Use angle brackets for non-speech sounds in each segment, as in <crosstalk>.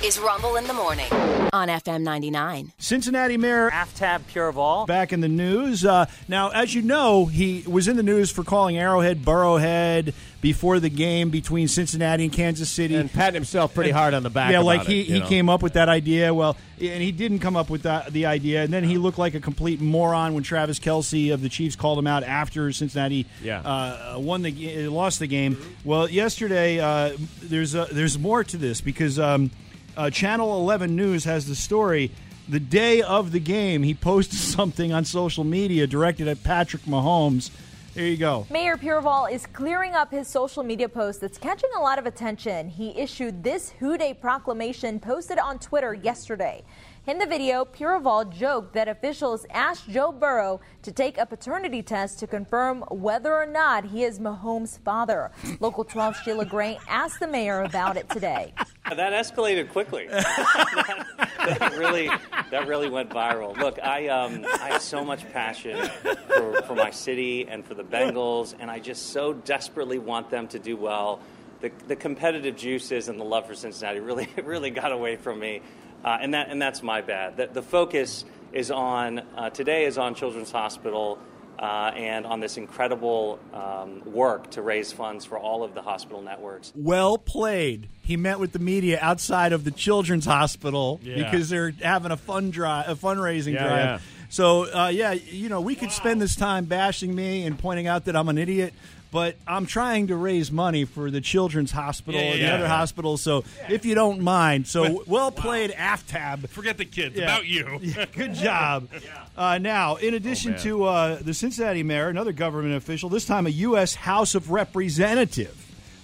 This is Rumble in the Morning on FM 99. Cincinnati Mayor Aftab Pureval. back in the news. Uh, now, as you know, he was in the news for calling Arrowhead Burrowhead before the game between Cincinnati and Kansas City. and patting himself pretty hard on the back. yeah, about like he, you he know. came up with that idea. Well, and he didn't come up with that, the idea. And then he looked like a complete moron when Travis Kelce of the Chiefs called him out after Cincinnati Yeah. uh, won the ga- lost the game. Well, yesterday uh, there's uh there's more to this because um, uh, Channel 11 News has the story. The day of the game, he posted <laughs> something on social media directed at Patrick Mahomes. There you go. Mayor Pureval is clearing up his social media post that's catching a lot of attention. He issued this Who Day proclamation posted on Twitter yesterday. In the video, Pureval joked that officials asked Joe Burrow to take a paternity test to confirm whether or not he is Mahomes' father. Local 12 Sheila Gray asked the mayor about it today. That escalated quickly. that, <laughs> that really, that really went viral. Look, I, um, I have so much passion for, for my city and for the Bengals, and I just so desperately want them to do well. The, the competitive juices and the love for Cincinnati really, <laughs> really got away from me, uh, and that, and that's my bad. The, the focus is on uh, today is on Children's Hospital. Uh, and on this incredible um, work to raise funds for all of the hospital networks. Well played. He met with the media outside of the Children's Hospital Yeah. because they're having a fund drive, a fundraising Yeah, drive. yeah. So, uh, yeah, you know, we could spend this time bashing me and pointing out that I'm an idiot, but I'm trying to raise money for the Children's Hospital Yeah, yeah, and the yeah. other hospitals. So, if you don't mind, so well played, AFTAB. Forget the kids. About you. <laughs> Good <laughs> job. Uh, now, in addition man. to uh, the Cincinnati mayor, another government official, this time a U.S. House of Representative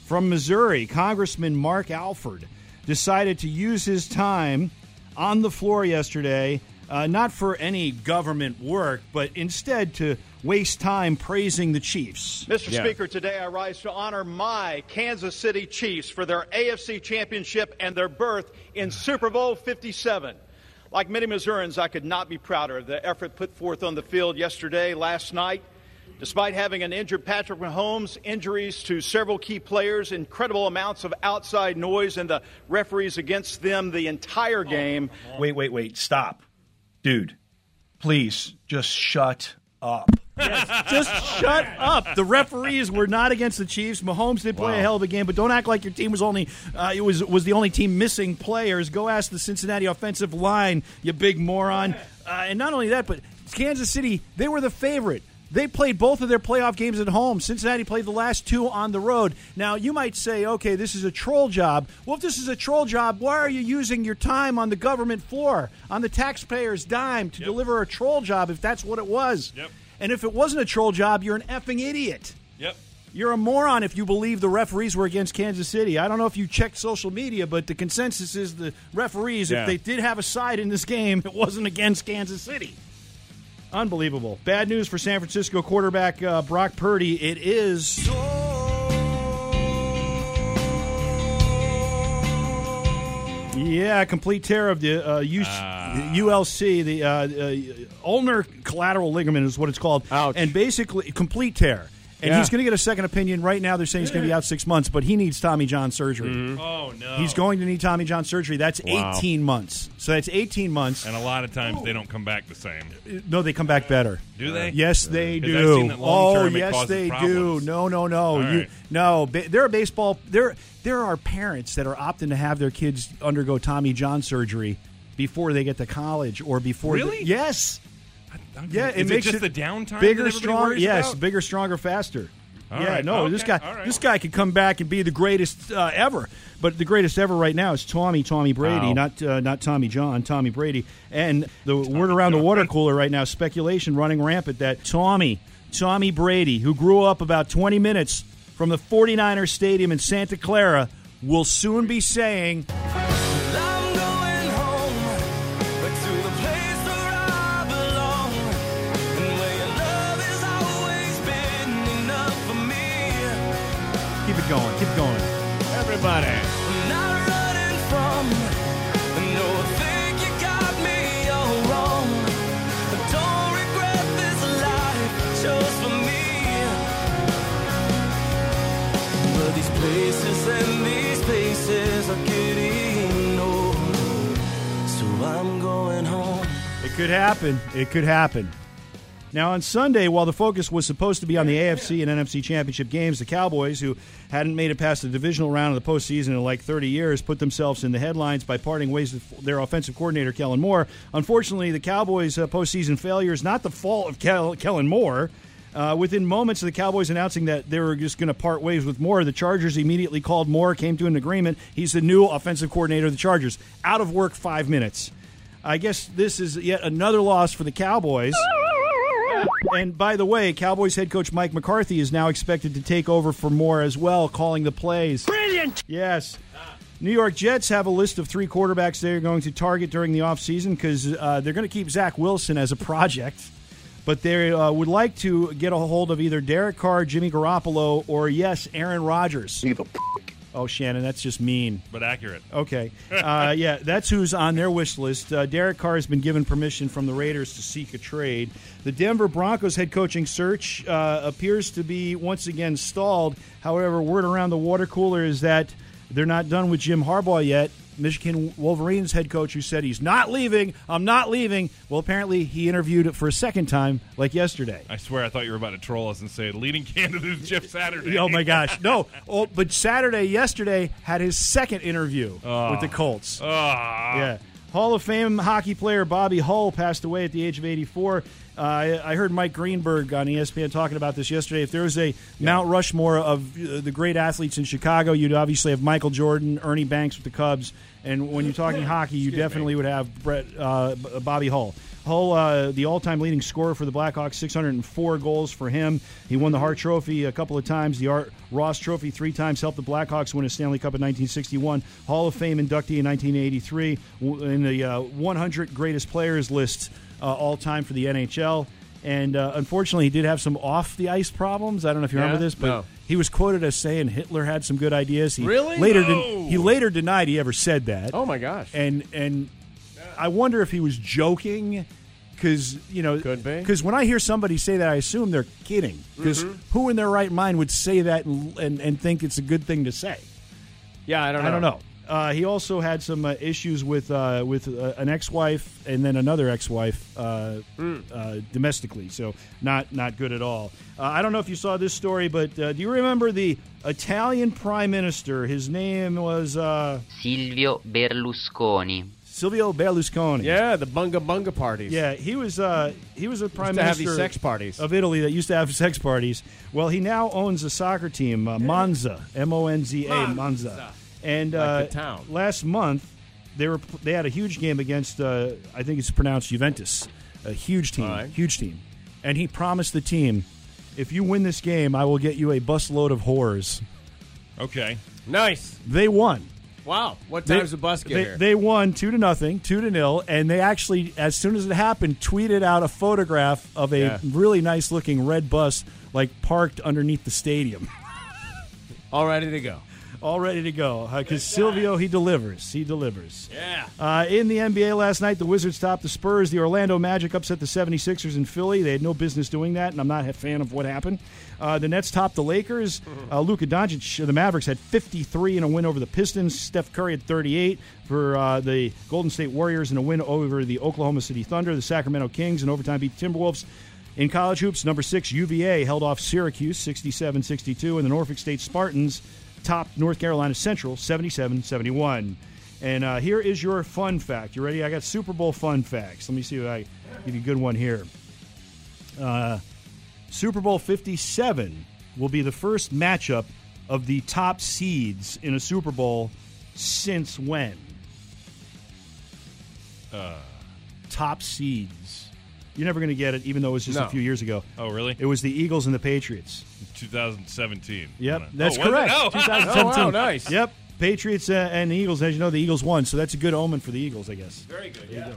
from Missouri, Congressman Mark Alford, decided to use his time on the floor yesterday, uh, not for any government work, but instead to waste time praising the Chiefs. Mr. Yeah. Speaker, today I rise to honor my Kansas City Chiefs for their AFC championship and their berth in Super Bowl 57. Like many Missourians, I could not be prouder of the effort put forth on the field yesterday, last night. Despite having an injured Patrick Mahomes, injuries to several key players, incredible amounts of outside noise, and the referees against them the entire game. Wait, wait, wait. Stop. Dude, please just shut up. <laughs> just shut up. The referees were not against the Chiefs. Mahomes did play a hell of a game, but don't act like your team was only uh, it was was the only team missing players. Go ask the Cincinnati offensive line, you big moron. Uh, and not only that, but Kansas City, they were the favorite. They played both of their playoff games at home. Cincinnati played the last two on the road. Now, you might say, okay, this is a troll job. Well, if this is a troll job, why are you using your time on the government floor, on the taxpayer's dime, to deliver a troll job if that's what it was? Yep. And if it wasn't a troll job, you're an effing idiot. Yep. You're a moron if you believe the referees were against Kansas City. I don't know if you checked social media, but the consensus is the referees, Yeah. if they did have a side in this game, <laughs> it wasn't against Kansas City. Unbelievable. Bad news for San Francisco quarterback uh, Brock Purdy. It is. Yeah, complete tear of the uh, U- ULC, the uh, uh, ulnar collateral ligament is what it's called. Ouch. And basically, complete tear. And Yeah. he's going to get a second opinion. Right now, they're saying he's going to be out six months, but he needs Tommy John surgery. Mm-hmm. Oh no. He's going to need Tommy John surgery. That's Wow. 18 months. So that's 18 months. And a lot of times they don't come back the same. No, they come back better. Do they? Yes, they do. I've seen that oh, term it yes, they problems. do. No, no, no. All You, no, ba- there are baseball. There, there are parents that are opting to have their kids undergo Tommy John surgery before they get to college or before. the- Really? yes. Okay. Yeah, it makes just it the downtime. bigger, stronger. Yes, about? bigger, stronger, faster. All yeah, right. no, this guy, Okay. Right. this guy could come back and be the greatest uh, ever. But the greatest ever right now is Tommy, Tommy Brady, Wow. not uh, not Tommy John, Tommy Brady. And the word around the water cooler right now, speculation running rampant that Tommy, Tommy Brady, who grew up about 20 minutes from the 49ers Stadium in Santa Clara, will soon be saying, Keep going. Keep going. Everybody. these places and these places are getting old. So I'm going home. It could happen. It could happen. Now, on Sunday, while the focus was supposed to be on the AFC and NFC championship games, the Cowboys, who hadn't made it past the divisional round of the postseason in like 30 years, put themselves in the headlines by parting ways with their offensive coordinator, Kellen Moore. Unfortunately, the Cowboys' uh, postseason failure is not the fault of Kel- Kellen Moore. Uh, within moments of the Cowboys announcing that they were just going to part ways with Moore, the Chargers immediately called Moore, came to an agreement. He's the new offensive coordinator of the Chargers. Out of work five minutes. I guess this is yet another loss for the Cowboys. And by the way, Cowboys head coach Mike McCarthy is now expected to take over for Moore as well, calling the plays. Brilliant! Yes. New York Jets have a list of three quarterbacks they're going to target during the offseason because uh, they're going to keep Zach Wilson as a project. But they uh, would like to get a hold of either Derek Carr, Jimmy Garoppolo, or, yes, Aaron Rodgers. Oh, Shannon, that's just mean. but accurate. Okay. <laughs> Uh, yeah, that's who's on their wish list. Uh, Derek Carr has been given permission from the Raiders to seek a trade. The Denver Broncos head coaching search uh, appears to be once again stalled. However, word around the water cooler is that they're not done with Jim Harbaugh yet. Michigan Wolverines head coach who said he's not leaving. I'm not leaving. Well, apparently he interviewed for a second time, like yesterday. I swear I thought you were about to troll us and say leading candidate is Jeff <laughs> Saturday. Oh my gosh, <laughs> no! Oh, but Saturday, yesterday, had his second interview with the Colts. Ah. Yeah. Hall of Fame hockey player Bobby Hull passed away at the age of 84. Uh, I, I heard Mike Greenberg on ESPN talking about this yesterday. If there was a Mount Rushmore of uh, the great athletes in Chicago, you'd obviously have Michael Jordan, Ernie Banks with the Cubs, and when you're talking <laughs> hockey, you definitely would have Brett uh, Bobby Hull. Hull, uh, the all-time leading scorer for the Blackhawks, 604 goals for him. He won the Hart Trophy a couple of times, the Art Ross Trophy three times, helped the Blackhawks win a Stanley Cup in 1961. Hall of Fame inductee in 1983, in the uh, 100 greatest players list uh, all time for the NHL. And uh, unfortunately, he did have some off the ice problems. I don't know if you remember Yeah? this, but No. he was quoted as saying Hitler had some good ideas. He Really? Later, No. den- he later denied he ever said that Oh my gosh. and and I wonder if he was joking because you know Could be. because when I hear somebody say that, I assume they're kidding. Because Mm-hmm. who in their right mind would say that and, and and think it's a good thing to say? yeah, I don't know. I don't know. Uh, he also had some uh, issues with uh, with uh, an ex-wife and then another ex-wife uh, domestically, so not not good at all. Uh, I don't know if you saw this story, but uh, do you remember the Italian prime minister? His name was uh, Silvio Berlusconi. Silvio Berlusconi. Yeah, the bunga bunga parties. Yeah, he was uh, he was a prime to have minister these sex parties. of Italy that used to have <laughs> sex parties. Well, he now owns a soccer team, uh, Monza, M O N Z A, Monza. And Like uh, the town. last month they were they had a huge game against uh, I think it's pronounced Juventus, a huge team, All right. huge team. And he promised the team, if you win this game, I will get you a busload of whores. Okay. Nice. They won. Wow. What time's the bus get they, here? They won two to nothing, two to nil, and they actually, as soon as it happened, tweeted out a photograph of a Yeah. really nice looking red bus, like parked underneath the stadium, All ready to go. All ready to go. Because Silvio, he delivers, he delivers. Yeah. Uh, in the NBA last night, the Wizards topped the Spurs. The Orlando Magic upset the 76ers in Philly. They had no business doing that, and I'm not a fan of what happened. Uh, the Nets topped the Lakers. <laughs> Uh, Luka Doncic, the Mavericks, had 53 in a win over the Pistons. Steph Curry had 38 for uh, the Golden State Warriors in a win over the Oklahoma City Thunder. The Sacramento Kings in overtime beat Timberwolves. In college hoops, number six UVA held off Syracuse 67 62, and the Norfolk State Spartans topped North Carolina Central 77 71. And uh, here is your fun fact. You ready? I got Super Bowl fun facts. Let me see if I give you a good one here. Uh, Super Bowl 57 will be the first matchup of the top seeds in a Super Bowl since when? top seeds. You're never going to get it, even though it was just a few years ago. Oh, really? It was the Eagles and the Patriots. 2017. Yep, Oh, that's was it? correct. Oh. <laughs> 2017. Oh, wow, nice. Yep, Patriots uh, and the Eagles. As you know, the Eagles won, so that's a good omen for the Eagles, I guess. Very good. Yeah.